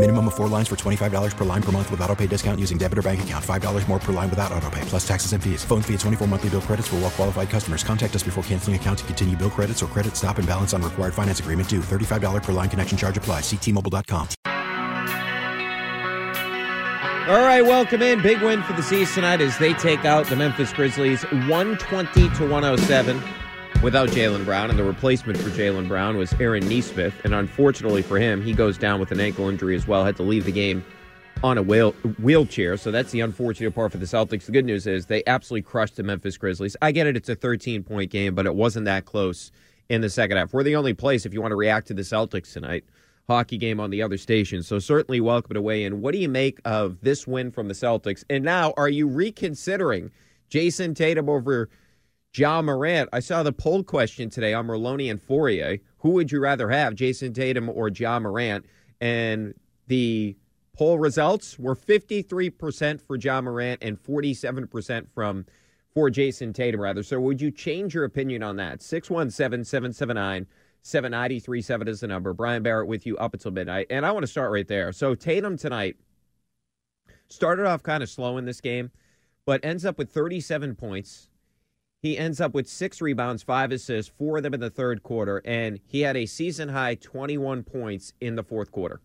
Minimum of four lines for $25 per line per month with auto pay discount using debit or bank account. $5 more per line without auto pay, plus taxes and fees. Phone fee at 24 monthly bill credits for well qualified customers. Contact us before canceling account to continue bill credits or credit stop and balance on required finance agreement due. $35 per line connection charge applies. Ctmobile.com. All right, welcome in. Big win for the C's tonight as they take out the Memphis Grizzlies 120 to 107 without Jaylen Brown. And the replacement for Jaylen Brown was Aaron Nesmith. And unfortunately for him, he goes down with an ankle injury as well, had to leave the game on a wheel- wheelchair. So that's the unfortunate part for the Celtics. The good news is they absolutely crushed the Memphis Grizzlies. I get it, it's a 13 point game, but it wasn't that close in the second half. We're the only place, if you want to react to the Celtics tonight, hockey game on the other station. So certainly welcome to weigh in. What do you make of this win from the Celtics? And now, are you reconsidering Jayson Tatum over Ja Morant? I saw the poll question today on Merloni and Fauria. Who would you rather have, Jayson Tatum or Ja Morant? And the poll results were 53% for Ja Morant and 47% from for Jayson Tatum, rather. So would you change your opinion on that? 617 779 7937 is the number. Brian Barrett with you up until midnight. And I want to start right there. So Tatum tonight started off kind of slow in this game, but ends up with 37 points. He ends up with six rebounds, five assists, four of them in the third quarter, and he had a season high 21 points in the fourth quarter.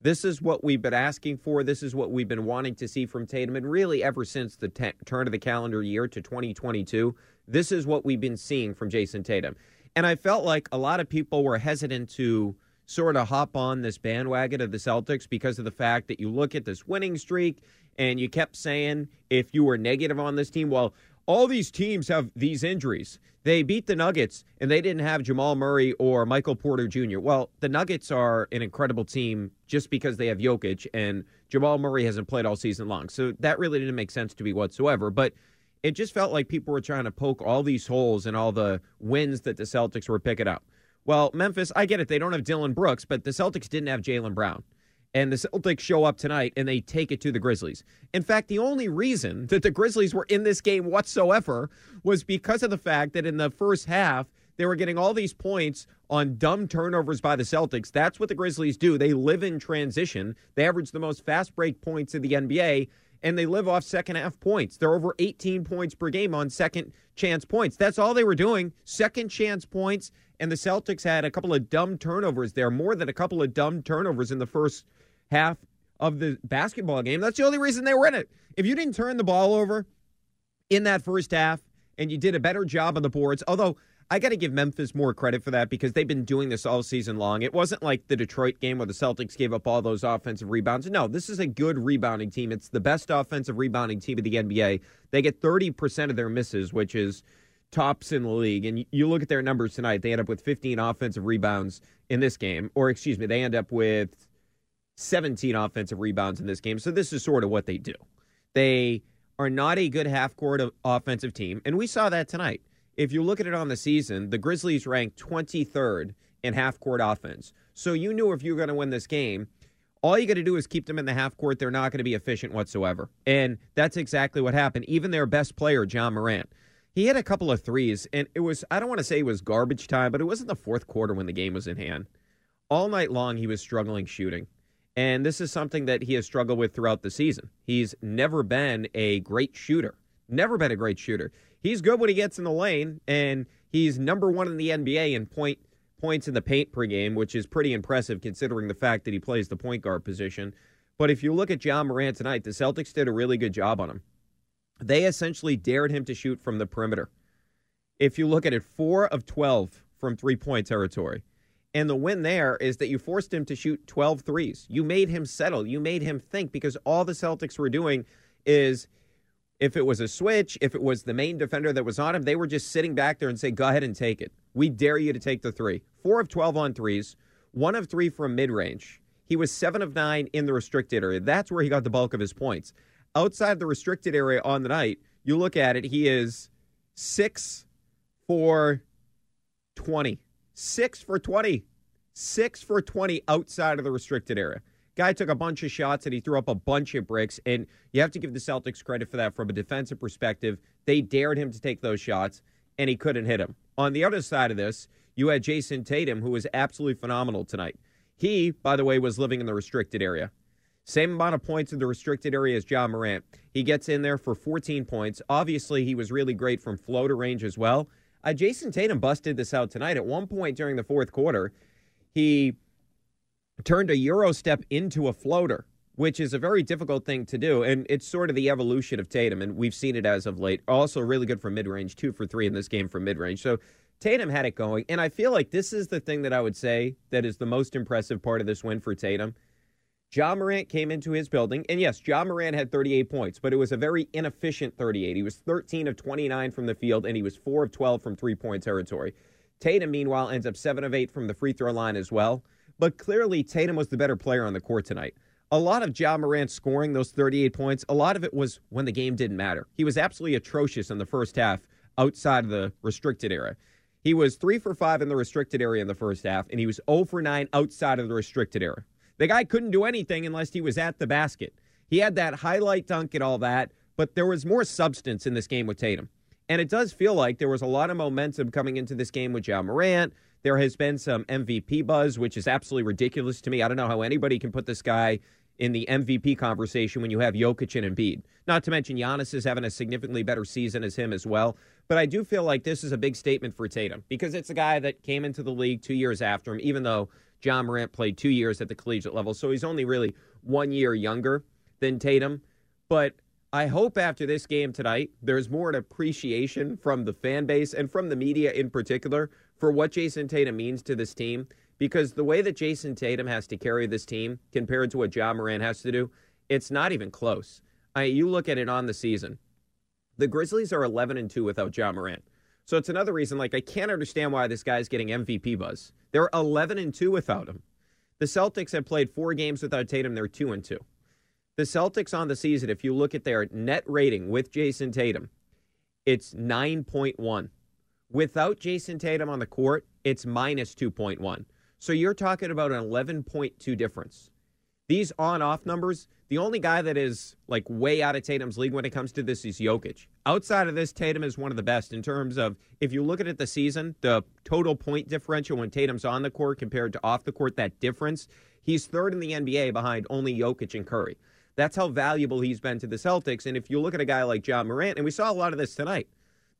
This is what we've been asking for. This is what we've been wanting to see from Tatum. And really, ever since the t- turn of the calendar year to 2022, this is what we've been seeing from Jayson Tatum. And I felt like a lot of people were hesitant to sort of hop on this bandwagon of the Celtics because of the fact that you look at this winning streak and you kept saying if you were negative on this team, well, all these teams have these injuries. They beat the Nuggets and they didn't have Jamal Murray or Michael Porter Jr. Well, the Nuggets are an incredible team just because they have Jokic and Jamal Murray hasn't played all season long. So that really didn't make sense to me whatsoever. But it just felt like people were trying to poke all these holes in all the wins that the Celtics were picking up. Well, Memphis, I get it. They don't have Dillon Brooks, but the Celtics didn't have Jaylen Brown. And the Celtics show up tonight and they take it to the Grizzlies. In fact, the only reason that the Grizzlies were in this game whatsoever was because of the fact that in the first half, they were getting all these points on dumb turnovers by the Celtics. That's what the Grizzlies do. They live in transition. They average the most fast break points in the NBA and they live off second half points. They're over 18 points per game on second chance points. That's all they were doing, second chance points. And the Celtics had a couple of dumb turnovers there, more than a couple of dumb turnovers in the first half of the basketball game. That's the only reason they were in it. If you didn't turn the ball over in that first half and you did a better job on the boards, although I got to give Memphis more credit for that because they've been doing this all season long. It wasn't like the Detroit game where the Celtics gave up all those offensive rebounds. No, this is a good rebounding team. It's the best offensive rebounding team of the NBA. They get 30% of their misses, which is tops in the league. And you look at their numbers tonight, they end up with 15 offensive rebounds in this game. Or, excuse me, they end up with 17 offensive rebounds in this game. So this is sort of what they do. They are not a good half court offensive team. And we saw that tonight if you look at it on the season, the Grizzlies ranked 23rd in half court offense. So you knew if you were going to win this game, all you got to do is keep them in the half court. They're not going to be efficient whatsoever. And that's exactly what happened. Even their best player, Ja Morant, he had a couple of threes, and it was, I don't want to say it was garbage time, but it wasn't the fourth quarter when the game was in hand. All night long, he was struggling shooting. And this is something that he has struggled with throughout the season. He's never been a great shooter, never been a great shooter he's good when he gets in the lane, and he's number one in the NBA in point points in the paint per game, which is pretty impressive considering the fact that he plays the point guard position. But if you look at Ja Morant tonight, the Celtics did a really good job on him. They essentially dared him to shoot from the perimeter. If you look at it, four of 12 from three point territory. And the win there is that you forced him to shoot 12 threes. You made him settle. You made him think because all the Celtics were doing is if it was a switch, if it was the main defender that was on him, they were just sitting back there and say, go ahead and take it. We dare you to take the three. Four of 12 on threes, one of three from mid range. He was seven of nine in the restricted area. That's where he got the bulk of his points. Outside the restricted area on the night, you look at it, he is six for 20. Six for 20. Six for 20 outside of the restricted area. Guy took a bunch of shots and he threw up a bunch of bricks. And you have to give the Celtics credit for that from a defensive perspective. They dared him to take those shots and he couldn't hit them. On the other side of this, you had Jayson Tatum, who was absolutely phenomenal tonight. He, by the way, was living in the restricted area. Same amount of points in the restricted area as Ja Morant. He gets in there for 14 points. Obviously, he was really great from floater range as well. Uh, Jayson Tatum busted this out tonight. At one point during the fourth quarter, he turned a Euro step into a floater, which is a very difficult thing to do. And it's sort of the evolution of Tatum, and we've seen it as of late. Also, really good from mid range, two for three in this game from mid range. So Tatum had it going. And I feel like this is the thing that I would say that is the most impressive part of this win for Tatum. Ja Morant came into his building, and yes, Ja Morant had 38 points, but it was a very inefficient 38. He was 13 of 29 from the field, and he was 4 of 12 from three point territory. Tatum, meanwhile, ends up 7 of 8 from the free throw line as well. But clearly, Tatum was the better player on the court tonight. A lot of Ja Morant scoring those 38 points, a lot of it was when the game didn't matter. He was absolutely atrocious in the first half outside of the restricted area. He was 3 for 5 in the restricted area in the first half, and he was 0 for 9 outside of the restricted area. The guy couldn't do anything unless he was at the basket. He had that highlight dunk and all that, but there was more substance in this game with Tatum. And it does feel like there was a lot of momentum coming into this game with Ja Morant. There has been some MVP buzz, which is absolutely ridiculous to me. I don't know how anybody can put this guy in the MVP conversation when you have Jokic and Embiid. Not to mention Giannis is having a significantly better season as him as well. But I do feel like this is a big statement for Tatum because it's a guy that came into the league two years after him, even though Ja Morant played two years at the collegiate level. So he's only really one year younger than Tatum. But I hope after this game tonight, there's more an appreciation from the fan base and from the media in particular for what Jayson Tatum means to this team. Because the way that Jayson Tatum has to carry this team compared to what Ja Morant has to do, it's not even close. I, you look at it on the season. The Grizzlies are 11 and 2 without Ja Morant. So it's another reason, like, I can't understand why this guy's getting MVP buzz. They're 11 and 2 without him. The Celtics have played four games without Tatum. They're 2 and 2. The Celtics on the season, if you look at their net rating with Jason Tatum, it's 9.1. Without Jason Tatum on the court, it's minus 2.1. So you're talking about an 11.2 difference. These on off numbers, the only guy that is like way out of Tatum's league when it comes to this is Jokic. Outside of this, Tatum is one of the best in terms of if you look at it the season, the total point differential when Tatum's on the court compared to off the court, that difference, he's third in the NBA behind only Jokic and Curry. That's how valuable he's been to the Celtics. And if you look at a guy like Ja Morant, and we saw a lot of this tonight,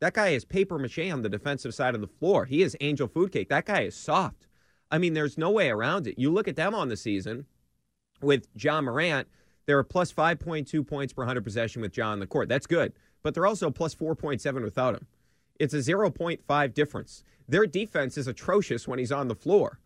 that guy is paper mache on the defensive side of the floor. He is angel food cake. That guy is soft. I mean, there's no way around it. You look at them on the season with Ja Morant, they're plus 5.2 points per 100 possession with Ja on the court. That's good. But they're also plus 4.7 without him. It's a 0.5 difference. Their defense is atrocious when he's on the floor.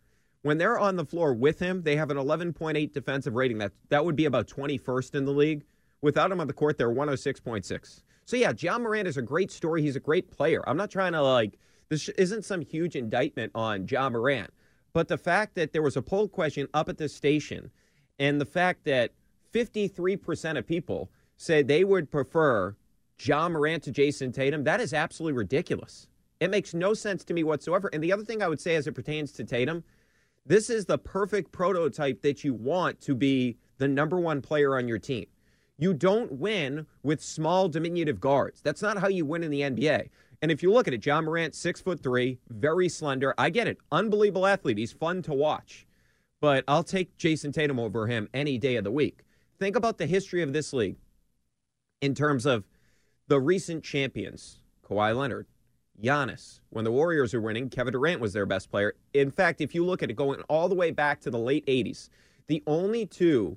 When they're on the floor with him, they have an 11.8 defensive rating. That that would be about 21st in the league. Without him on the court, they're 106.6. So yeah, Ja Morant is a great story. He's a great player. I'm not trying to like this isn't some huge indictment on Ja Morant, but the fact that there was a poll question up at the station, and the fact that 53% of people said they would prefer Ja Morant to Jayson Tatum, that is absolutely ridiculous. It makes no sense to me whatsoever. And the other thing I would say as it pertains to Tatum, this is the perfect prototype that you want to be the number one player on your team. You don't win with small, diminutive guards. That's not how you win in the NBA. And if you look at it, Ja Morant, six foot three, very slender. I get it. Unbelievable athlete. He's fun to watch. But I'll take Jayson Tatum over him any day of the week. Think about the history of this league in terms of the recent champions Kawhi Leonard, Giannis. When the Warriors were winning, Kevin Durant was their best player. In fact, if you look at it going all the way back to the late 80s, the only two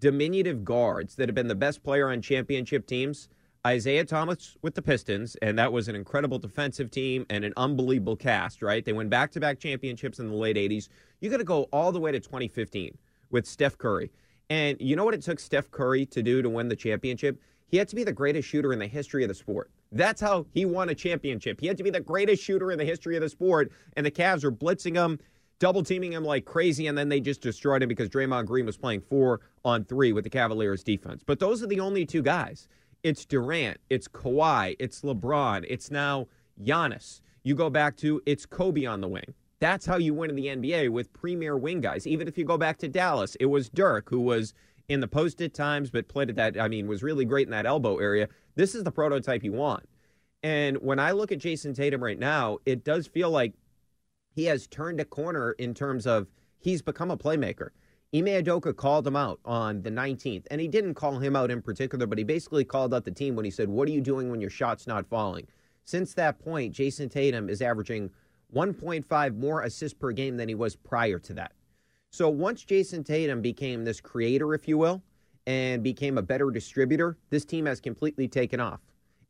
diminutive guards that have been the best player on championship teams Isiah Thomas with the Pistons, and that was an incredible defensive team and an unbelievable cast, right? They won back to back championships in the late 80s. You got to go all the way to 2015 with Steph Curry. And you know what it took Steph Curry to do to win the championship? He had to be the greatest shooter in the history of the sport. That's how he won a championship. He had to be the greatest shooter in the history of the sport, and the Cavs were blitzing him, double teaming him like crazy, and then they just destroyed him because Draymond Green was playing four on three with the Cavaliers defense. But those are the only two guys. It's Durant, it's Kawhi, it's LeBron, it's now Giannis. You go back to it's Kobe on the wing. That's how you win in the NBA with premier wing guys. Even if you go back to Dallas, it was Dirk who was in the post at times, but played at that, I mean, was really great in that elbow area. This is the prototype you want. And when I look at Jayson Tatum right now, it does feel like he has turned a corner in terms of he's become a playmaker. Ime Udoka called him out on the 19th, and he didn't call him out in particular, but he basically called out the team when he said, What are you doing when your shot's not falling? Since that point, Jayson Tatum is averaging 1.5 more assists per game than he was prior to that. So once Jayson Tatum became this creator, if you will, and became a better distributor, this team has completely taken off.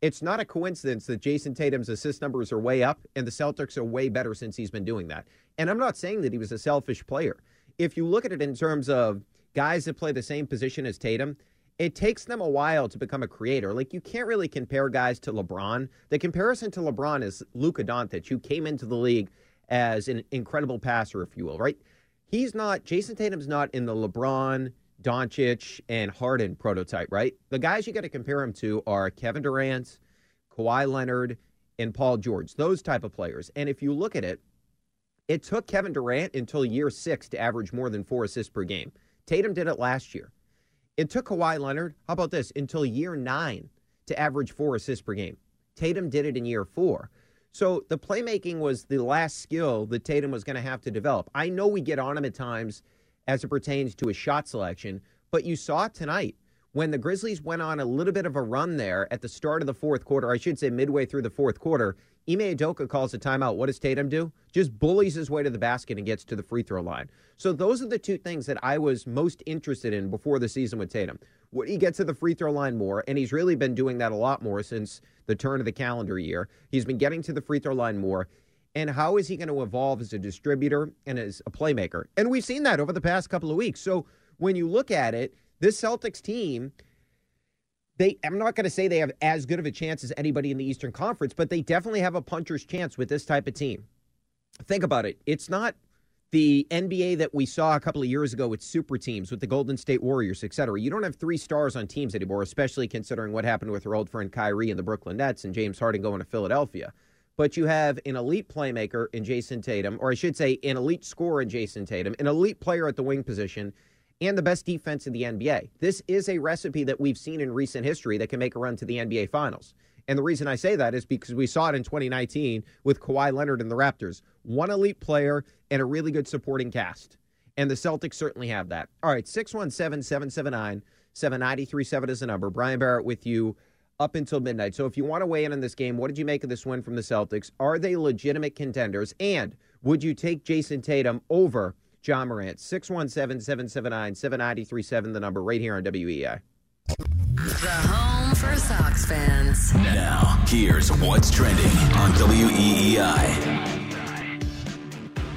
It's not a coincidence that Jayson Tatum's assist numbers are way up and the Celtics are way better since he's been doing that. And I'm not saying that he was a selfish player. If you look at it in terms of guys that play the same position as Tatum, it takes them a while to become a creator. Like you can't really compare guys to LeBron. The comparison to LeBron is Luka Doncic, who came into the league as an incredible passer, if you will, right? He's not Jayson Tatum's not in the LeBron, Doncic, and Harden prototype, right? The guys you got to compare him to are Kevin Durant, Kawhi Leonard, and Paul George, those type of players. And if you look at it, it took Kevin Durant until year six to average more than four assists per game. Tatum did it last year. It took Kawhi Leonard, how about this, until year nine to average four assists per game. Tatum did it in year four. So the playmaking was the last skill that Tatum was going to have to develop. I know we get on him at times as it pertains to his shot selection, but you saw tonight when the Grizzlies went on a little bit of a run there at the start of the fourth quarter, I should say midway through the fourth quarter, Ime Udoka calls a timeout. What does Tatum do? Just bullies his way to the basket and gets to the free throw line. So those are the two things that I was most interested in before the season with Tatum. Would he get to the free throw line more? And he's really been doing that a lot more since the turn of the calendar year. He's been getting to the free throw line more. And how is he going to evolve as a distributor and as a playmaker? And we've seen that over the past couple of weeks. So when you look at it, this Celtics team, they I'm not going to say they have as good of a chance as anybody in the Eastern Conference, but they definitely have a puncher's chance with this type of team. Think about it. It's not the NBA that we saw a couple of years ago with super teams, with the Golden State Warriors, et cetera. You don't have three stars on teams anymore, especially considering what happened with our old friend Kyrie and the Brooklyn Nets and James Harden going to Philadelphia. But you have an elite playmaker in Jayson Tatum, or I should say, an elite scorer in Jayson Tatum, an elite player at the wing position, and the best defense in the NBA. This is a recipe that we've seen in recent history that can make a run to the NBA Finals. And the reason I say that is because we saw it in 2019 with Kawhi Leonard and the Raptors. One elite player and a really good supporting cast. And the Celtics certainly have that. All right, 617 779 7937 is the number. Brian Barrett with you up until midnight. So if you want to weigh in on this game, what did you make of this win from the Celtics? Are they legitimate contenders? And would you take Jayson Tatum over Ja Morant? 617 779 7937, the number right here on WEEI. The home for Sox fans. Now, here's what's trending on WEEI.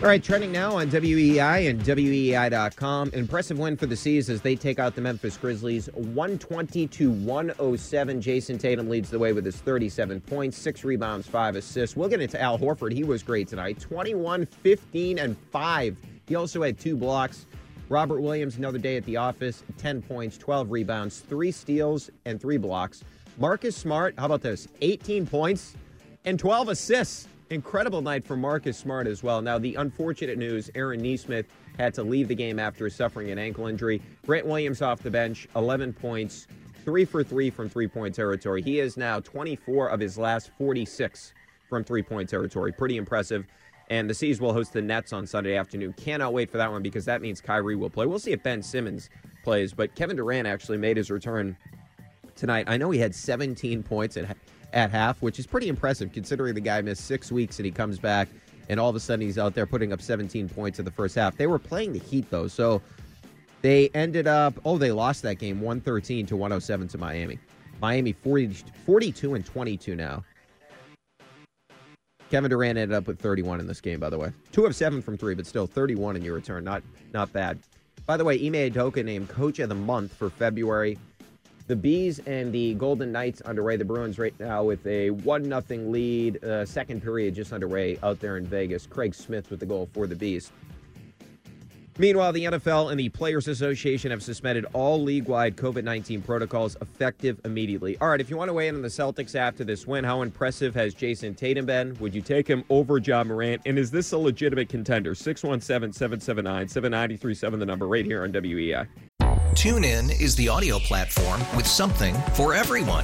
All right, trending now on WEEI and WEEI.com. Impressive win for the C's as they take out the Memphis Grizzlies 120 to 107. Jayson Tatum leads the way with his 37 points, six rebounds, five assists. We'll get into Al Horford. He was great tonight 21, 15, and 5. He also had two blocks. Robert Williams, another day at the office, 10 points, 12 rebounds, three steals, and three blocks. Marcus Smart, how about this? 18 points and 12 assists. Incredible night for Marcus Smart as well. Now, the unfortunate news Aaron Nesmith had to leave the game after suffering an ankle injury. Grant Williams off the bench, 11 points, three for three from three point territory. He is now 24 of his last 46 from three point territory. Pretty impressive. And the C's will host the Nets on Sunday afternoon. Cannot wait for that one because that means Kyrie will play. We'll see if Ben Simmons plays, but Kevin Durant actually made his return tonight. I know he had 17 points at, at half, which is pretty impressive considering the guy missed six weeks and he comes back and all of a sudden he's out there putting up 17 points in the first half. They were playing the Heat though, so they ended up, oh, they lost that game 113 to 107 to Miami. Miami 40, 42 and 22 now. Kevin Durant ended up with 31 in this game, by the way. Two of seven from three, but still 31 in your return. Not not bad. By the way, Ime Udoka named Coach of the Month for February. The B's and the Golden Knights underway. The Bruins right now with a one nothing lead. Uh, second period just underway out there in Vegas. Craig Smith with the goal for the B's. Meanwhile, the NFL and the Players Association have suspended all league wide COVID 19 protocols effective immediately. All right, if you want to weigh in on the Celtics after this win, how impressive has Jayson Tatum been? Would you take him over Ja Morant? And is this a legitimate contender? 617 779 7937, the number right here on WEEI. TuneIn is the audio platform with something for everyone.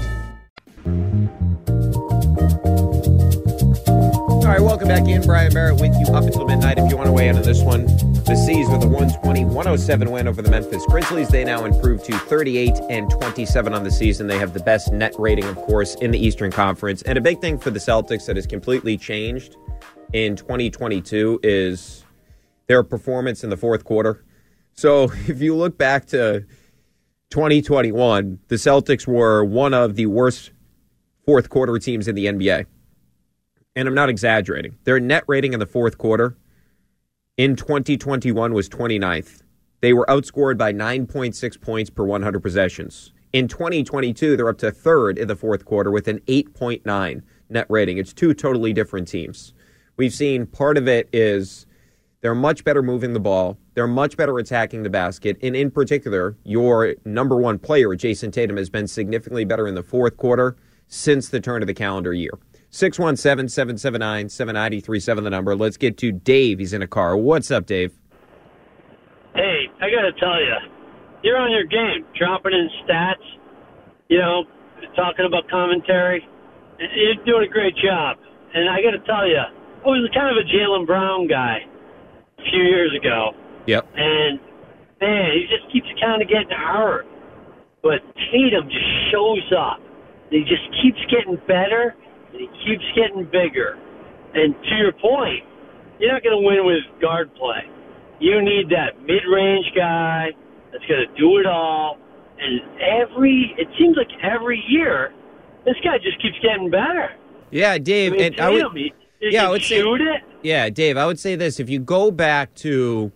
Back in. Brian Barrett with you up until midnight. If you want to weigh in on this one, the C's with a 120 107 win over the Memphis Grizzlies. They now improve to 38 and 27 on the season. They have the best net rating, of course, in the Eastern Conference. And a big thing for the Celtics that has completely changed in 2022 is their performance in the fourth quarter. So if you look back to 2021, the Celtics were one of the worst fourth quarter teams in the NBA and I'm not exaggerating. Their net rating in the fourth quarter in 2021 was 29th. They were outscored by 9.6 points per 100 possessions. In 2022, they're up to third in the fourth quarter with an 8.9 net rating. It's two totally different teams. We've seen part of it is they're much better moving the ball. They're much better attacking the basket. And in particular, your number one player, Jayson Tatum, has been significantly better in the fourth quarter since the turn of the calendar year. 617 779 7937, the number. Let's get to Dave. He's in a car. What's up, Dave? Hey, I got to tell you, you're on your game, dropping in stats, you know, talking about commentary. You're doing a great job. And I got to tell you, I was kind of a Jaylen Brown guy a few years ago. Yep. And, man, he just keeps kind of getting hurt. But Tatum just shows up. He just keeps getting better, he keeps getting bigger. And to your point, you're not going to win with guard play. You need that mid-range guy that's going to do it all. And every, it seems like every year, this guy just keeps getting better. Yeah, Dave. I mean, and I would, he, he yeah, I would say, it. Yeah, Dave, I would say this. If you go back to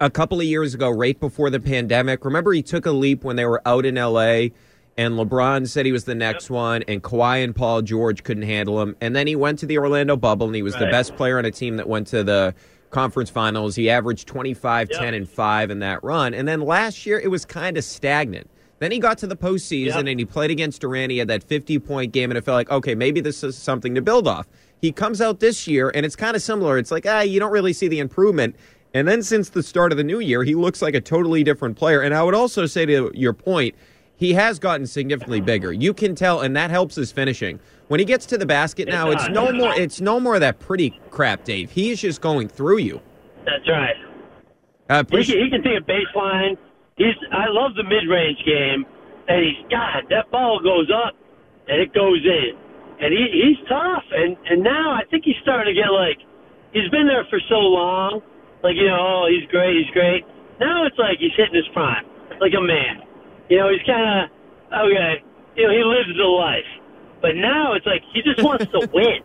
a couple of years ago, right before the pandemic, remember he took a leap when they were out in LA and LeBron said he was the next one, and Kawhi and Paul George couldn't handle him. And then he went to the Orlando bubble and he was the best player on a team that went to the conference finals. He averaged 25, 10, and 5 in that run. And then last year, it was kind of stagnant. Then he got to the postseason Yep. and he played against Durant. He had that 50 point game, and it felt like, okay, maybe this is something to build off. He comes out this year, and it's kind of similar. It's like, ah, you don't really see the improvement. And then since the start of the new year, he looks like a totally different player. And I would also say to your point, he has gotten significantly bigger. You can tell, and that helps his finishing. When he gets to the basket now, it's does. no more. It's no more of that pretty crap, Dave. He's just going through you. That's right. Uh, He can, he can take a baseline. He's I love the mid range game, and he's God. That ball goes up, and it goes in, and he, he's tough. And and now I think he's starting to get like he's been there for so long Like, you know, oh, he's great, he's great. Now it's like he's hitting his prime, like a man. You know, he's kind of, okay, you know, he lives the life. But now it's like he just wants to win.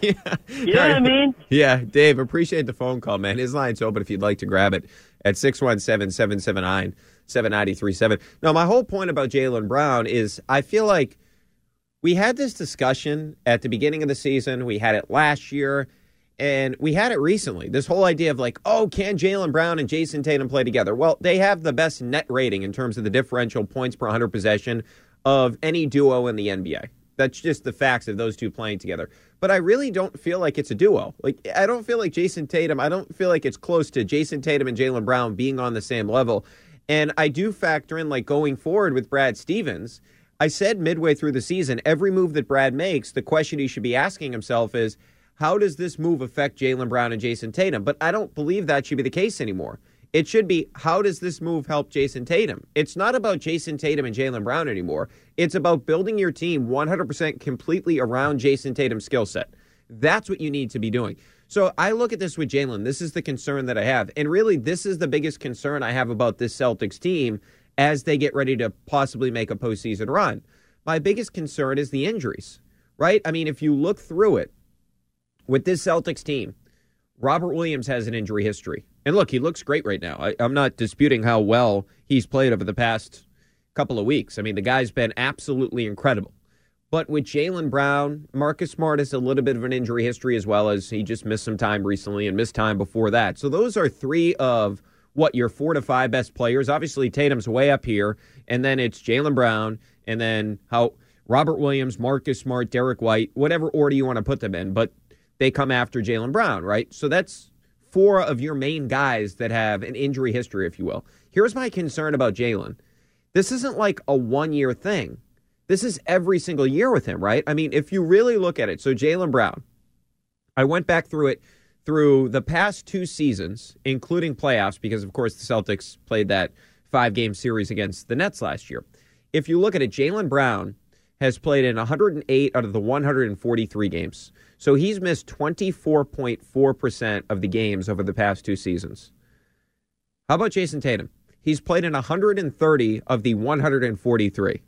yeah. You know what I mean? Yeah, Dave, appreciate the phone call, man. His line's open if you'd like to grab it at 617 779 7937. No, my whole point about Jaylen Brown is I feel like we had this discussion at the beginning of the season. We had it last year, and we had it recently. This whole idea of like, oh, can Jaylen Brown and Jayson Tatum play together? Well, they have the best net rating in terms of the differential points per 100 possession of any duo in the NBA. That's just the facts of those two playing together. But I really don't feel like it's a duo. Like I don't feel like Jayson Tatum. I don't feel like it's close to Jayson Tatum and Jaylen Brown being on the same level. And I do factor in like going forward with Brad Stevens. I said midway through the season, every move that Brad makes, the question he should be asking himself is, how does this move affect Jaylen Brown and Jayson Tatum? But I don't believe that should be the case anymore. It should be, how does this move help Jayson Tatum? It's not about Jayson Tatum and Jaylen Brown anymore. It's about building your team 100% completely around Jayson Tatum's skill set. That's what you need to be doing. So I look at this with Jaylen. This is the concern that I have. And really, this is the biggest concern I have about this Celtics team as they get ready to possibly make a postseason run. My biggest concern is the injuries, right? I mean, if you look through it with this Celtics team, Robert Williams has an injury history. And look, he looks great right now. I, am not disputing how well he's played over the past couple of weeks. I mean, the guy's been absolutely incredible. But with Jaylen Brown, Marcus Smart has a little bit of an injury history as well as he just missed some time recently and missed time before that. So those are three of what your four to five best players. Obviously, Tatum's way up here, and then it's Jaylen Brown, and then how Robert Williams, Marcus Smart, Derrick White, whatever order you want to put them in. But they come after Jaylen Brown, right? So that's four of your main guys that have an injury history, if you will. Here's my concern about Jaylen. This isn't like a one year thing. This is every single year with him, right? I mean, if you really look at it, so Jaylen Brown, I went back through it through the past two seasons, including playoffs, because of course the Celtics played that five game series against the Nets last year. If you look at it, Jaylen Brown has played in 108 out of the 143 games. So he's missed 24.4% of the games over the past two seasons. How about Jayson Tatum? He's played in 130 of the 143.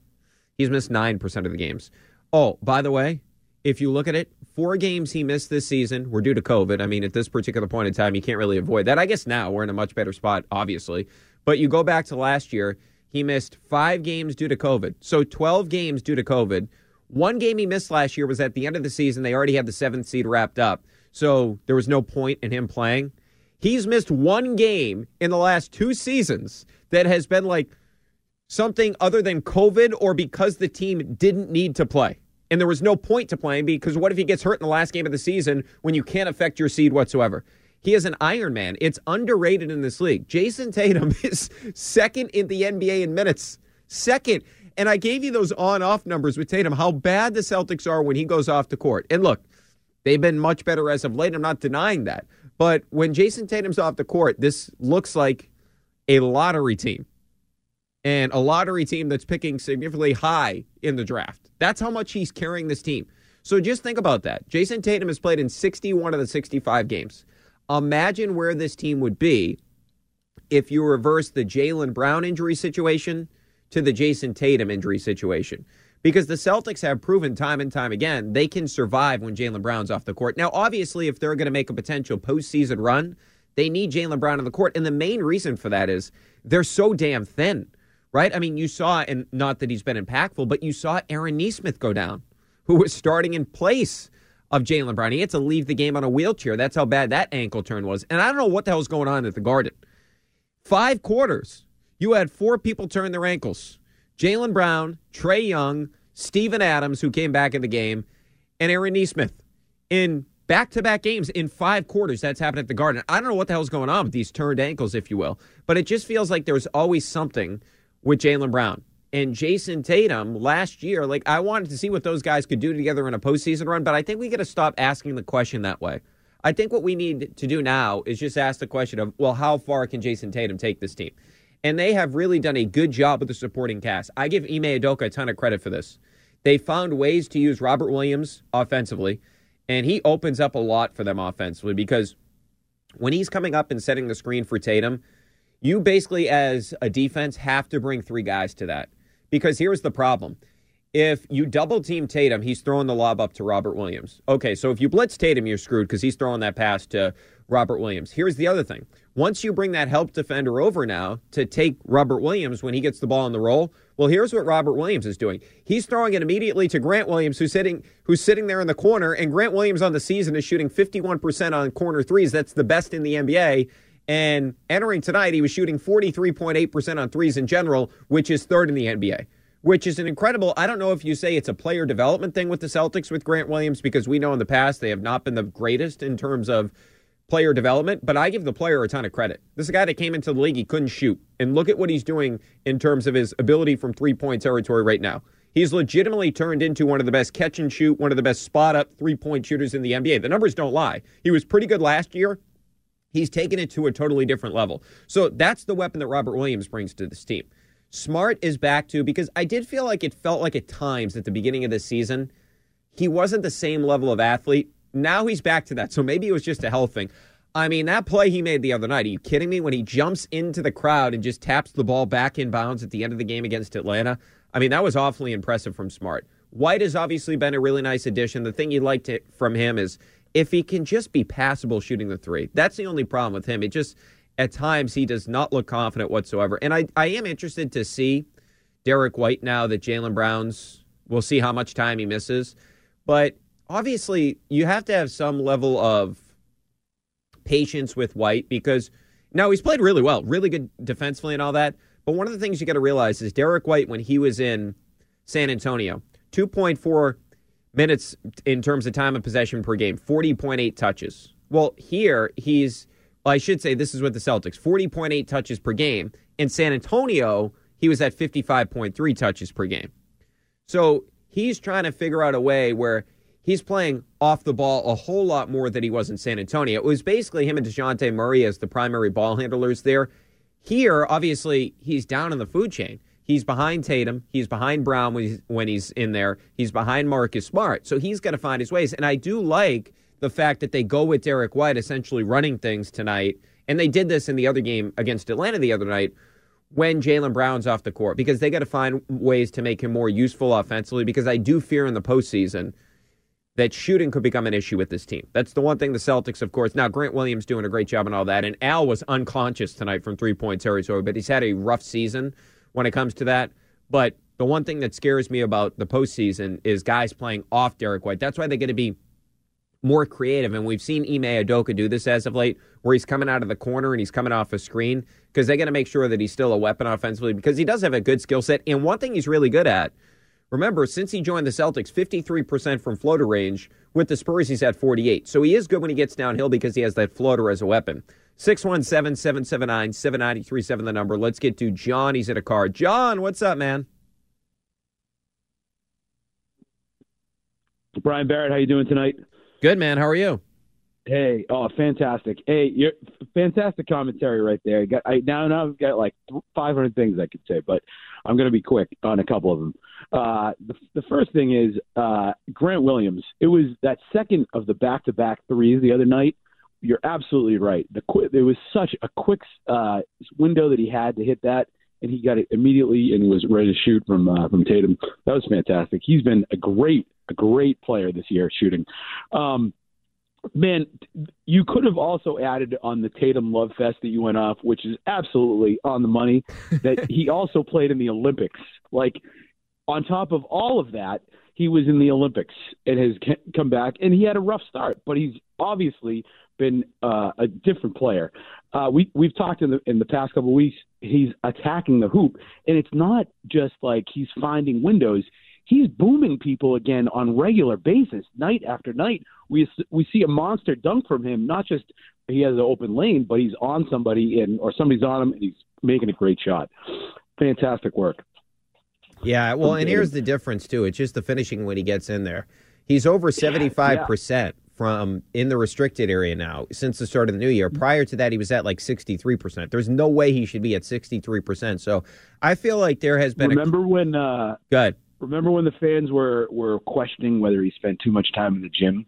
He's missed 9% of the games. Oh, by the way, if you look at it, four games he missed this season were due to COVID. I mean, at this particular point in time, you can't really avoid that. I guess now we're in a much better spot, obviously. But you go back to last year, he missed five games due to COVID. So 12 games due to COVID. One game he missed last year was at the end of the season. They already had the seventh seed wrapped up. So there was no point in him playing. He's missed one game in the last two seasons that has been like something other than COVID or because the team didn't need to play. And there was no point to playing because what if he gets hurt in the last game of the season when you can't affect your seed whatsoever? He is an Iron Man. It's underrated in this league. Jayson Tatum is second in the NBA in minutes. Second. And I gave you those on off numbers with Tatum, how bad the Celtics are when he goes off the court. And look, they've been much better as of late. I'm not denying that. But when Jayson Tatum's off the court, this looks like a lottery team and a lottery team that's picking significantly high in the draft. That's how much he's carrying this team. So just think about that. Jayson Tatum has played in 61 of the 65 games. Imagine where this team would be if you reverse the Jaylen Brown injury situation to the Jayson Tatum injury situation. Because the Celtics have proven time and time again they can survive when Jaylen Brown's off the court. Now, obviously, if they're going to make a potential postseason run, they need Jaylen Brown on the court. And the main reason for that is they're so damn thin, right? I mean, you saw, and not that he's been impactful, but you saw Aaron Nesmith go down, who was starting in place of Jaylen Brown. He had to leave the game on a wheelchair. That's how bad that ankle turn was. And I don't know what the hell's going on at the Garden. Five quarters, you had four people turn their ankles Jaylen Brown, Trae Young, Steven Adams, who came back in the game, and Aaron Nesmith in back to back games in five quarters. That's happened at the Garden. I don't know what the hell's going on with these turned ankles, if you will, but it just feels like there's always something with Jaylen Brown and Jayson Tatum last year. Like, I wanted to see what those guys could do together in a postseason run, but I think we got to stop asking the question that way. I think what we need to do now is just ask the question of, well, how far can Jayson Tatum take this team? And they have really done a good job with the supporting cast. I give Ime Udoka a ton of credit for this. They found ways to use Robert Williams offensively, and he opens up a lot for them offensively because when he's coming up and setting the screen for Tatum, you basically, as a defense, have to bring three guys to that. Because here's the problem. If you double team Tatum, he's throwing the lob up to Robert Williams. Okay, so if you blitz Tatum, you're screwed because he's throwing that pass to Robert Williams. Here's the other thing. Once you bring that help defender over now to take Robert Williams when he gets the ball on the roll, well, here's what Robert Williams is doing. He's throwing it immediately to Grant Williams, who's sitting who's sitting there in the corner, and Grant Williams on the season is shooting 51% on corner threes. That's the best in the NBA. And entering tonight, he was shooting 43.8% on threes in general, which is third in the NBA which is an incredible. I don't know if you say it's a player development thing with the Celtics with Grant Williams because we know in the past they have not been the greatest in terms of player development, but I give the player a ton of credit. This is a guy that came into the league, he couldn't shoot. And look at what he's doing in terms of his ability from three point territory right now. He's legitimately turned into one of the best catch and shoot, one of the best spot up three point shooters in the NBA. The numbers don't lie. He was pretty good last year. He's taken it to a totally different level. So that's the weapon that Robert Williams brings to this team. Smart is back to because I did feel like it felt like at times at the beginning of the season, he wasn't the same level of athlete. Now he's back to that. So maybe it was just a health thing. I mean, that play he made the other night, are you kidding me? When he jumps into the crowd and just taps the ball back in bounds at the end of the game against Atlanta. I mean, that was awfully impressive from Smart. White has obviously been a really nice addition. The thing you liked from him is if he can just be passable shooting the three. That's the only problem with him. It just at times he does not look confident whatsoever. And I, I am interested to see Derrick White now that Jaylen Brown's, we'll see how much time he misses. But obviously, you have to have some level of patience with White because now he's played really well, really good defensively and all that. But one of the things you got to realize is Derrick White, when he was in San Antonio, 2.4 minutes in terms of time of possession per game, 40.8 touches. Well, here he's well, I should say this is with the Celtics 40.8 touches per game. In San Antonio, he was at 55.3 touches per game. So he's trying to figure out a way where he's playing off the ball a whole lot more than he was in San Antonio. It was basically him and DeJounte Murray as the primary ball handlers there. Here, obviously, he's down in the food chain. He's behind Tatum. He's behind Brown when he's, when he's in there. He's behind Marcus Smart. So he's got to find his ways. And I do like the fact that they go with Derrick White essentially running things tonight. And they did this in the other game against Atlanta the other night when Jaylen Brown's off the court because they got to find ways to make him more useful offensively because I do fear in the postseason that shooting could become an issue with this team. That's the one thing the Celtics, of course. Now, Grant Williams doing a great job and all that. And Al was unconscious tonight from three point territory, but he's had a rough season when it comes to that. But the one thing that scares me about the postseason is guys playing off Derrick White. That's why they got to be more creative. And we've seen Ime Udoka do this as of late, where he's coming out of the corner and he's coming off a screen because they got to make sure that he's still a weapon offensively because he does have a good skill set. And one thing he's really good at, remember, since he joined the Celtics, 53% from floater range. With the Spurs, he's at 48. So he is good when he gets downhill because he has that floater as a weapon. 617 779 7937, the number. Let's get to John. He's at a car. John, what's up, man? Brian Barrett, how you doing tonight? Good, man. How are you? Hey, oh, fantastic! Hey, you're fantastic commentary right there. got, I, now, now I've got like 500 things I could say, but I'm going to be quick on a couple of them. Uh, the, the first thing is uh, Grant Williams. It was that second of the back-to-back threes the other night. You're absolutely right. The qu- there was such a quick uh, window that he had to hit that, and he got it immediately and was ready to shoot from uh, from Tatum. That was fantastic. He's been a great a great player this year shooting. Um, man, you could have also added on the Tatum Love Fest that you went off, which is absolutely on the money, that he also played in the Olympics. Like, on top of all of that, he was in the Olympics and has come back, and he had a rough start, but he's obviously been uh, a different player. Uh, we we've talked in the in the past couple of weeks. He's attacking the hoop, and it's not just like he's finding windows he's booming people again on regular basis, night after night. We we see a monster dunk from him. Not just he has an open lane, but he's on somebody and or somebody's on him and he's making a great shot. Fantastic work. Yeah, well, and here's the difference too. It's just the finishing when he gets in there. He's over seventy five percent from in the restricted area now since the start of the new year. Prior to that, he was at like 63%. There's no way he should be at 63%. So I feel like there has been. Remember a... when? Uh, Good. Remember when the fans were were questioning whether he spent too much time in the gym?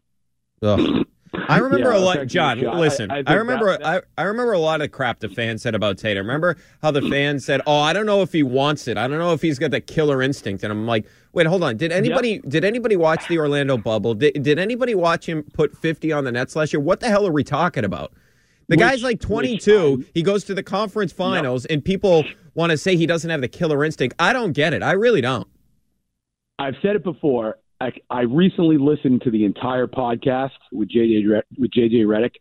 Ugh. I remember Yeah, a lot, John. I- Listen, I I, think remember, that- I, I remember a lot of crap the fans said about Tatum. Remember how the fans said, "Oh, I don't know if he wants it. I don't know if he's got the killer instinct." And I'm like, "Wait, hold on. Did anybody did anybody watch the Orlando bubble? Did, did anybody watch him put 50 on the Nets last year? What the hell are we talking about?" The Which- guy's like which 22. he goes to the conference finals, and people want to say he doesn't have the killer instinct. I don't get it. I really don't. I've said it before. I, I recently listened to the entire podcast with JJ with JJ Redick.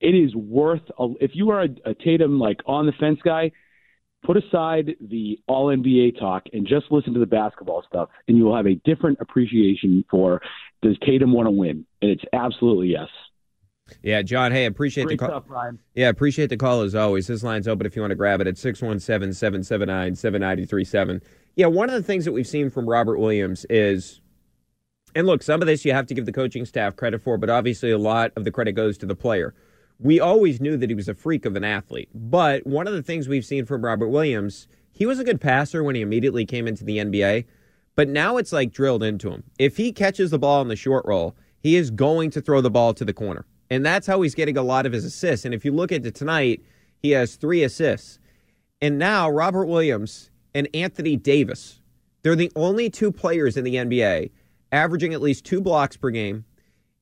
It is worth a, if you are a, a Tatum like on the fence guy, put aside the All NBA talk and just listen to the basketball stuff, and you will have a different appreciation for does Tatum want to win? And it's absolutely yes. Yeah, John. Hey, appreciate Great the call. stuff. Yeah, appreciate the call as always. This line's open if you want to grab it at 617 779 7937. Yeah, one of the things that we've seen from Robert Williams is, and look, some of this you have to give the coaching staff credit for, but obviously a lot of the credit goes to the player. We always knew that he was a freak of an athlete, but one of the things we've seen from Robert Williams, he was a good passer when he immediately came into the NBA, but now it's like drilled into him. If he catches the ball in the short roll, he is going to throw the ball to the corner. And that's how he's getting a lot of his assists. And if you look at it tonight, he has three assists. And now Robert Williams and Anthony Davis, they're the only two players in the NBA averaging at least two blocks per game,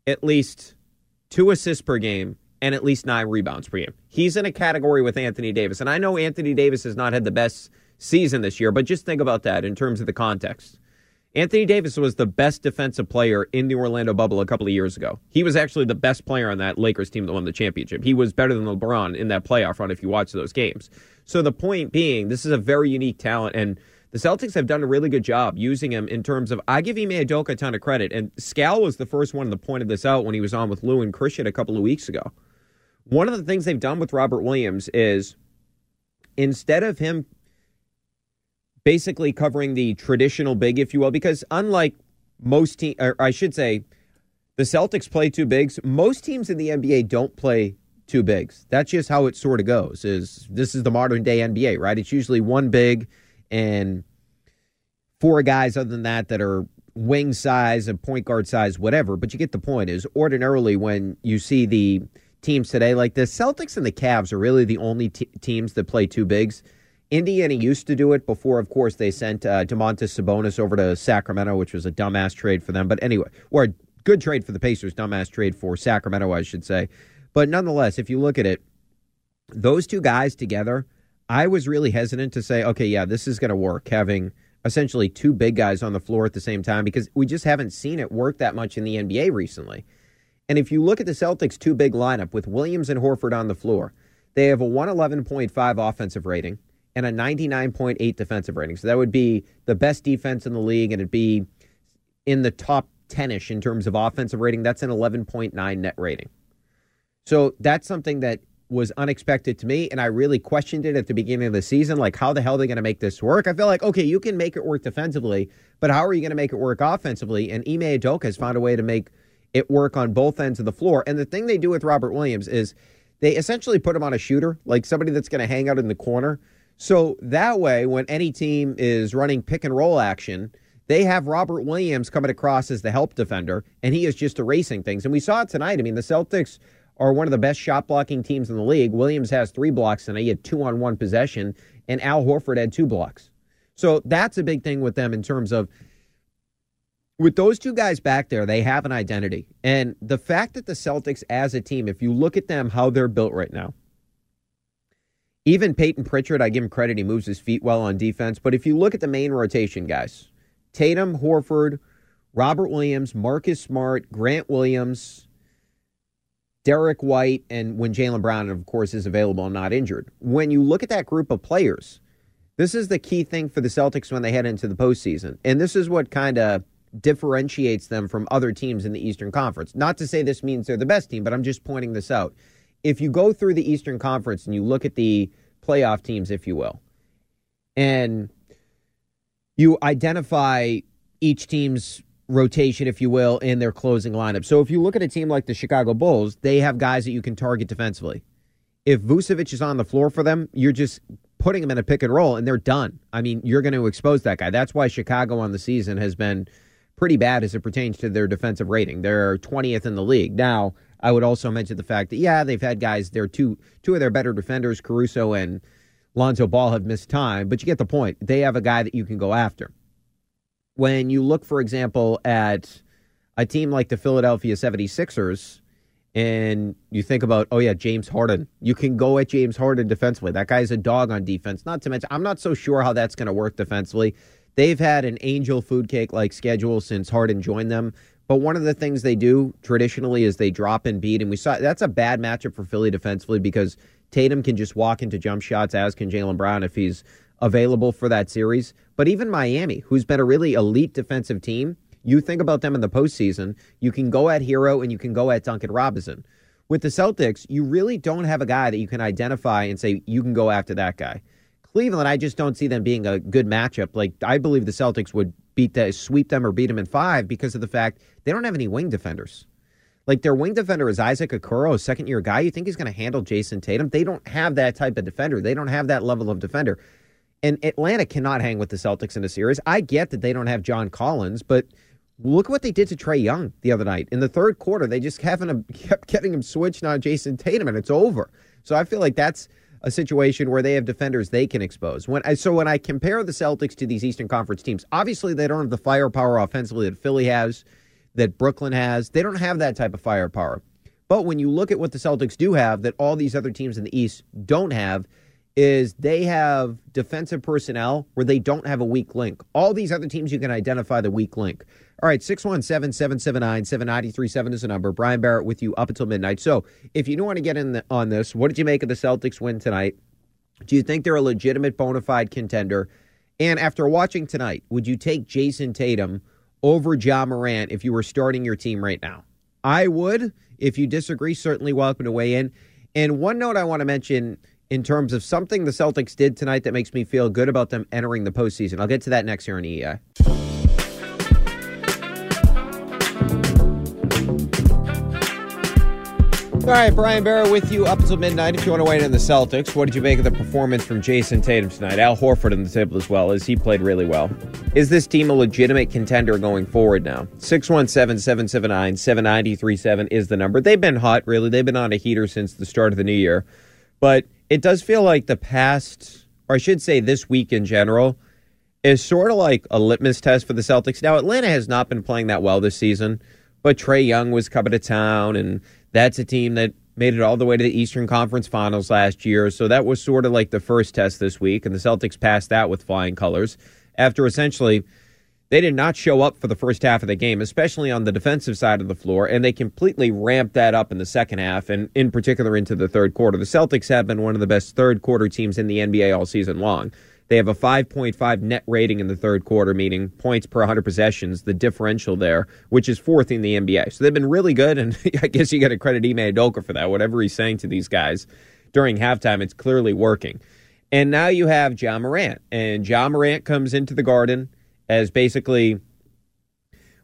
at least two assists per game, and at least nine rebounds per game. He's in a category with Anthony Davis. And I know Anthony Davis has not had the best season this year, but just think about that in terms of the context. Anthony Davis was the best defensive player in the Orlando bubble a couple of years ago. He was actually the best player on that Lakers team that won the championship. He was better than LeBron in that playoff run if you watch those games. So the point being, this is a very unique talent, and the Celtics have done a really good job using him in terms of. I give Ime Udoka a ton of credit, and Scal was the first one that pointed this out when he was on with Lou and Christian a couple of weeks ago. One of the things they've done with Robert Williams is instead of him basically covering the traditional big, if you will, because unlike most teams, I should say, the Celtics play two bigs. Most teams in the NBA don't play two bigs. That's just how it sort of goes. Is this is the modern day NBA, right? It's usually one big and four guys other than that that are wing size and point guard size, whatever. But you get the point. Is ordinarily when you see the teams today like the Celtics and the Cavs are really the only t- teams that play two bigs. Indiana used to do it before, of course, they sent uh, Domantas Sabonis over to Sacramento, which was a dumbass trade for them. But anyway, or a good trade for the Pacers, dumbass trade for Sacramento, I should say. But nonetheless, if you look at it, those two guys together, I was really hesitant to say, okay, yeah, this is going to work, having essentially two big guys on the floor at the same time, because we just haven't seen it work that much in the NBA recently. And if you look at the Celtics' two big lineup with Williams and Horford on the floor, they have a 111.5 offensive rating and a 99.8 defensive rating. So that would be the best defense in the league, and it'd be in the top 10 ish in terms of offensive rating. That's an 11.9 net rating. So that's something that was unexpected to me, and I really questioned it at the beginning of the season. Like, how the hell are they going to make this work? I feel like, okay, you can make it work defensively, but how are you going to make it work offensively? And Ime Udoka has found a way to make it work on both ends of the floor. And the thing they do with Robert Williams is they essentially put him on a shooter, like somebody that's going to hang out in the corner. So that way, when any team is running pick and roll action, they have Robert Williams coming across as the help defender, and he is just erasing things. And we saw it tonight. I mean, the Celtics are one of the best shot blocking teams in the league. Williams has three blocks tonight. He had two on one possession, and Al Horford had two blocks. So that's a big thing with them in terms of with those two guys back there, they have an identity. And the fact that the Celtics as a team, if you look at them, how they're built right now, even Peyton Pritchard, I give him credit, he moves his feet well on defense. But if you look at the main rotation guys, Tatum, Horford, Robert Williams, Marcus Smart, Grant Williams, Derrick White, and when Jaylen Brown, of course, is available and not injured. When you look at that group of players, this is the key thing for the Celtics when they head into the postseason. And this is what kind of differentiates them from other teams in the Eastern Conference. Not to say this means they're the best team, but I'm just pointing this out. If you go through the Eastern Conference and you look at the playoff teams, if you will, and you identify each team's rotation, if you will, in their closing lineup. So if you look at a team like the Chicago Bulls, they have guys that you can target defensively. If Vucevic is on the floor for them, you're just putting them in a pick and roll and they're done. I mean, you're going to expose that guy. That's why Chicago on the season has been pretty bad as it pertains to their defensive rating. They're 20th in the league. Now, I would also mention the fact that yeah, they've had guys. They're two two of their better defenders, Caruso and Lonzo Ball, have missed time. But you get the point. They have a guy that you can go after. When you look, for example, at a team like the Philadelphia 76ers, and you think about, oh yeah, James Harden. You can go at James Harden defensively. That guy's a dog on defense. Not to mention, I'm not so sure how that's going to work defensively. They've had an angel food cake like schedule since Harden joined them. But one of the things they do traditionally is they drop and beat, and we saw that's a bad matchup for Philly defensively because Tatum can just walk into jump shots, as can Jaylen Brown if he's available for that series. But even Miami, who's been a really elite defensive team, you think about them in the postseason, you can go at Herro and you can go at Duncan Robinson. With the Celtics, you really don't have a guy that you can identify and say you can go after that guy. Cleveland, I just don't see them being a good matchup. Like I believe the Celtics would beat the sweep them or beat them in five because of the fact they don't have any wing defenders. Like their wing defender is Isaac Okoro, a second year guy. You think he's going to handle Jayson Tatum? They don't have that type of defender. They don't have that level of defender. And Atlanta cannot hang with the Celtics in a series. I get that they don't have John Collins, but look what they did to Trae Young the other night. In the third quarter, they just him, kept getting him switched on Jayson Tatum, and it's over. So I feel like that's a situation where they have defenders they can expose. When I, so when I compare the Celtics to these Eastern Conference teams, obviously they don't have the firepower offensively that Philly has, that Brooklyn has. They don't have that type of firepower. But when you look at what the Celtics do have that all these other teams in the East don't have, is they have defensive personnel where they don't have a weak link. All these other teams, you can identify the weak link. All right, 617 779 7937 is the number. Brian Barrett with you up until midnight. So if you do want to get in the, on this, what did you make of the Celtics win tonight? Do you think they're a legitimate bona fide contender? And after watching tonight, would you take Jayson Tatum over Ja Morant if you were starting your team right now? I would. If you disagree, certainly welcome to weigh in. And one note I want to mention in terms of something the Celtics did tonight that makes me feel good about them entering the postseason. I'll get to that next here on EEI. All right, Brian Barrett with you up until midnight. If you want to weigh in on the Celtics, what did you make of the performance from Jayson Tatum tonight? Al Horford on the table as well, as he played really well. Is this team a legitimate contender going forward now? 617 779 7937 is the number. They've been hot, really. They've been on a heater since the start of the new year. But it does feel like the past, or I should say this week in general, is sort of like a litmus test for the Celtics. Now, Atlanta has not been playing that well this season, but Trae Young was coming to town, and that's a team that made it all the way to the Eastern Conference Finals last year. So that was sort of like the first test this week, and the Celtics passed that with flying colors after essentially they did not show up for the first half of the game, especially on the defensive side of the floor, and they completely ramped that up in the second half, and in particular into the third quarter. The Celtics have been one of the best third quarter teams in the NBA all season long. They have a 5.5 net rating in the third quarter, meaning points per 100 possessions, the differential there, which is fourth in the NBA. So they've been really good, and I guess you got to credit Ime Udoka for that. Whatever he's saying to these guys during halftime, it's clearly working. And now you have Ja Morant, and Ja Morant comes into the Garden as basically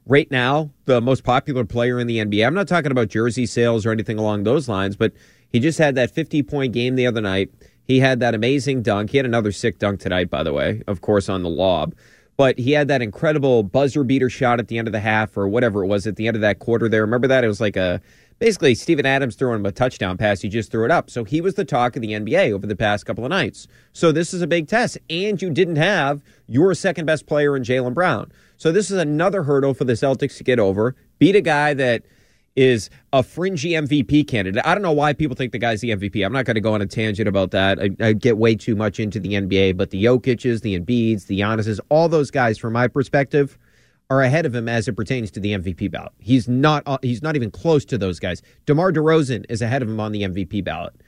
right now the most popular player in the NBA. I'm not talking about jersey sales or anything along those lines, but he just had that 50 point game the other night. He had that amazing dunk. He had another sick dunk tonight, by the way, of course, on the lob. But he had that incredible buzzer beater shot at the end of the half or whatever it was at the end of that quarter there. Remember that? It was like a basically Steven Adams throwing him a touchdown pass. He just threw it up. So he was the talk of the NBA over the past couple of nights. So this is a big test. And you didn't have your second best player in Jaylen Brown. So this is another hurdle for the Celtics to get over. Beat a guy that is a fringy MVP candidate. I don't know why people think the guy's the MVP. I'm not going to go on a tangent about that. I, I, get way too much into the NBA, but the Jokic's, the Embiid's, the Giannis's, all those guys, from my perspective, are ahead of him as it pertains to the MVP ballot. He's not uh, he's not even close to those guys. DeMar DeRozan is ahead of him on the MVP ballot.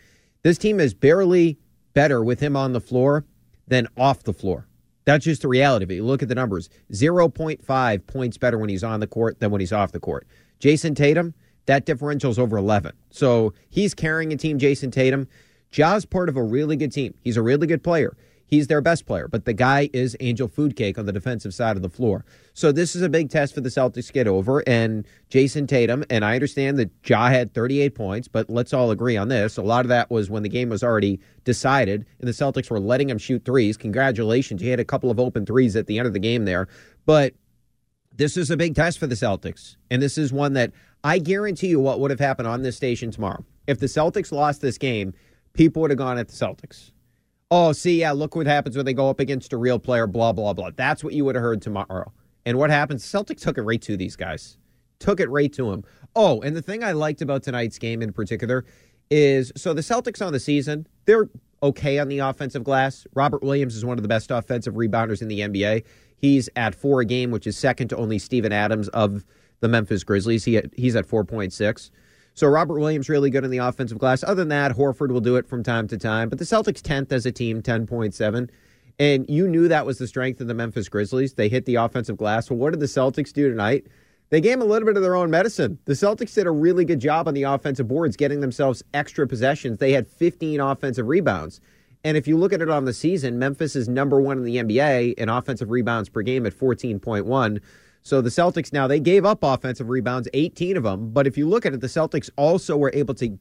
This team is barely better with him on the floor than off the floor. That's just the reality of it. You look at the numbers 0.5 points better when he's on the court than when he's off the court. Jayson Tatum, that differential is over 11. So he's carrying a team, Jayson Tatum. Ja's part of a really good team. He's a really good player. He's their best player, but the guy is Angel Food Cake on the defensive side of the floor. So this is a big test for the Celtics to get over. And Jayson Tatum, and I understand that Ja had 38 points, but let's all agree on this. A lot of that was when the game was already decided, and the Celtics were letting him shoot threes. Congratulations. He had a couple of open threes at the end of the game there. But this is a big test for the Celtics. And this is one that I guarantee you what would have happened on this station tomorrow. If the Celtics lost this game, people would have gone at the Celtics. Oh, see, yeah, look what happens when they go up against a real player, blah, blah, blah. That's what you would have heard tomorrow. And what happens? Celtics took it right to these guys. Took it right to them. Oh, and the thing I liked about tonight's game in particular is so the Celtics on the season, they're okay on the offensive glass. Robert Williams is one of the best offensive rebounders in the NBA. He's at four a game, which is second to only Steven Adams of the Memphis Grizzlies. He he's at 4.6. So Robert Williams really good in the offensive glass. Other than that, Horford will do it from time to time. But the Celtics 10th as a team, 10.7. And you knew that was the strength of the Memphis Grizzlies. They hit the offensive glass. Well, what did the Celtics do tonight? They gave them a little bit of their own medicine. The Celtics did a really good job on the offensive boards, getting themselves extra possessions. They had 15 offensive rebounds. And if you look at it on the season, Memphis is number one in the NBA in offensive rebounds per game at 14.1. So the Celtics now, they gave up offensive rebounds, 18 of them. But if you look at it, the Celtics also were able to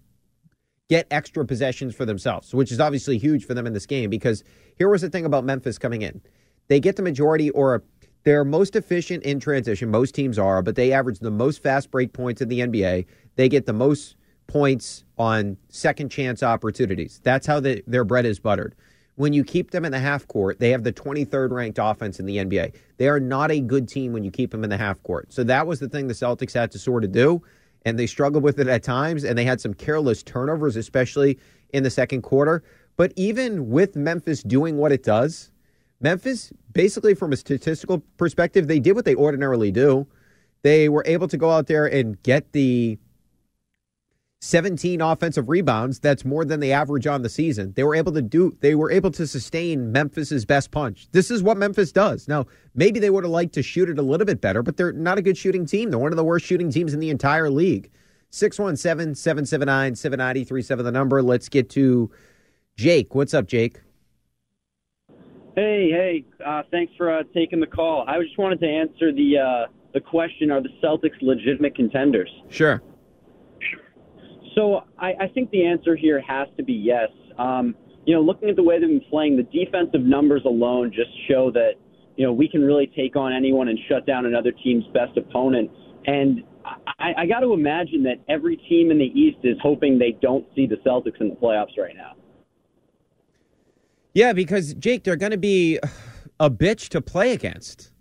get extra possessions for themselves, which is obviously huge for them in this game because here was the thing about Memphis coming in. They get the majority or they're most efficient in transition. Most teams are, but they average the most fast break points in the NBA. They get the most points on second chance opportunities. That's how the, their bread is buttered. When you keep them in the half court, they have the 23rd ranked offense in the NBA. They are not a good team when you keep them in the half court. So that was the thing the Celtics had to sort of do, and they struggled with it at times, and they had some careless turnovers, especially in the second quarter. But even with Memphis doing what it does, Memphis, basically from a statistical perspective, they did what they ordinarily do. They were able to go out there and get the 17 offensive rebounds. That's more than they average on the season. They were able to do, they were able to sustain Memphis's best punch. This is what Memphis does. Now, maybe they would have liked to shoot it a little bit better, but they're not a good shooting team. They're one of the worst shooting teams in the entire league. 617 779 7937, the number. Let's get to Jake. What's up, Jake? Hey, hey, uh, thanks for uh, taking the call. I just wanted to answer the uh, the question: Are the Celtics legitimate contenders? Sure. So I, I think the answer here has to be yes. Um, you know, looking at the way they've been playing, the defensive numbers alone just show that you know we can really take on anyone and shut down another team's best opponent. And I, I got to imagine that every team in the East is hoping they don't see the Celtics in the playoffs right now. Yeah, because Jake, they're going to be a bitch to play against.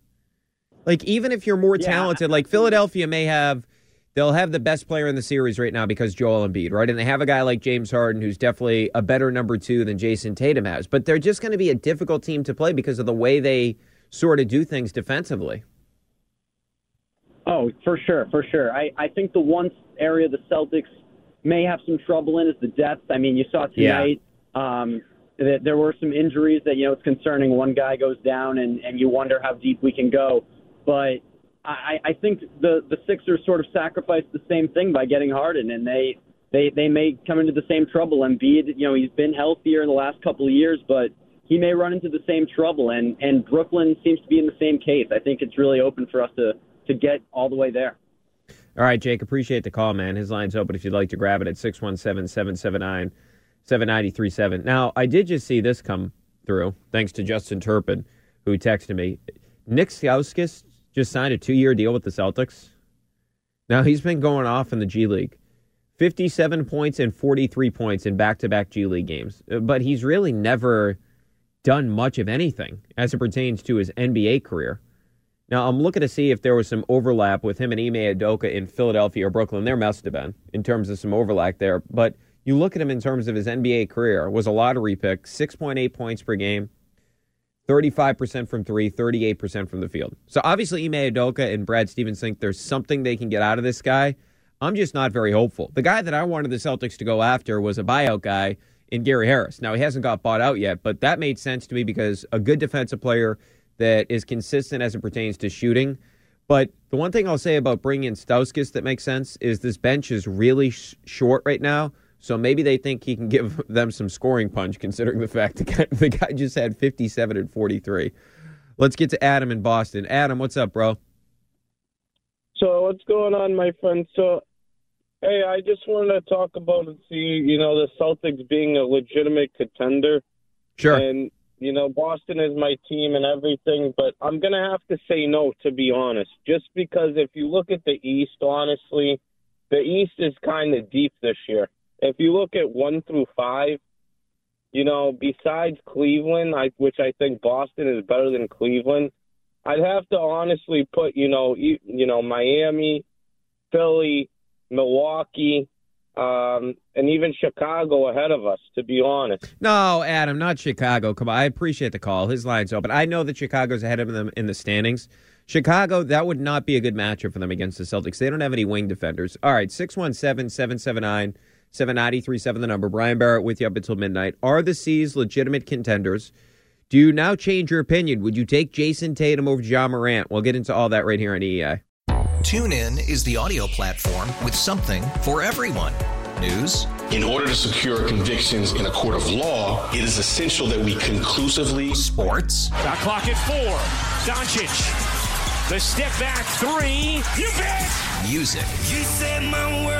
Like even if you're more Yeah. talented, like Philadelphia may have, they'll have the best player in the series right now because Joel Embiid, right? And they have a guy like James Harden who's definitely a better number two than Jayson Tatum has. But they're just going to be a difficult team to play because of the way they sort of do things defensively. Oh, for sure, for sure. I, I think the one area the Celtics may have some trouble in is the depth. I mean, you saw tonight um, that there were some injuries that you know it's concerning. One guy goes down, and and you wonder how deep we can go. But I, I think the the Sixers sort of sacrificed the same thing by getting Harden, and they they they may come into the same trouble. Embiid, you know, he's been healthier in the last couple of years, but he may run into the same trouble. And and Brooklyn seems to be in the same case. I think it's really open for us to to get all the way there. All right, Jake, appreciate the call, man. His line's open if you'd like to grab it at 617 779 7937. Now, I did just see this come through, thanks to Justin Turpin, who texted me. Nick Stauskas just signed a two year deal with the Celtics. Now, he's been going off in the G League 57 points and 43 points in back to back G League games. Uh, But he's really never done much of anything as it pertains to his NBA career. Now, I'm looking to see if there was some overlap with him and Ime Udoka in Philadelphia or Brooklyn. There must have been in terms of some overlap there. But you look at him in terms of his NBA career, was a lottery pick, 6.8 points per game, 35% from three, 38% from the field. So obviously, Ime Udoka and Brad Stevens think there's something they can get out of this guy. I'm just not very hopeful. The guy that I wanted the Celtics to go after was a buyout guy in Gary Harris. Now, he hasn't got bought out yet, but that made sense to me because a good defensive player that is consistent as it pertains to shooting. But the one thing I'll say about bringing in Stauskas that makes sense is this bench is really sh- short right now. So maybe they think he can give them some scoring punch, considering the fact the guy, the guy just had 57 and 43. Let's get to Adam in Boston. Adam, what's up, bro? So what's going on, my friend? So, hey, I just wanted to talk about and see, you know, the Celtics being a legitimate contender. Sure. And You know, Boston is my team and everything, but I'm going to have to say no, to be honest. Just because if you look at the East, honestly, the East is kind of deep this year. If you look at one through five, you know, besides Cleveland, I, which I think Boston is better than Cleveland, I'd have to honestly put, you know, you, you know, Miami, Philly, Milwaukee, um, and even Chicago ahead of us, to be honest. No, Adam, not Chicago. Come on, I appreciate the call. His line's open. I know that Chicago's ahead of them in the standings. Chicago, that would not be a good matchup for them against the Celtics. They don't have any wing defenders. All right, 617 779 7937, the number. Brian Barrett with you up until midnight. Are the C's legitimate contenders? Do you now change your opinion? Would you take Jayson Tatum over Ja Morant? We'll get into all that right here on EEI. TuneIn is the audio platform with something for everyone. News. In order to secure convictions in a court of law, it is essential that we conclusively. Sports. Shot clock at four. Doncic. The step back three. You bet. Music. You set my world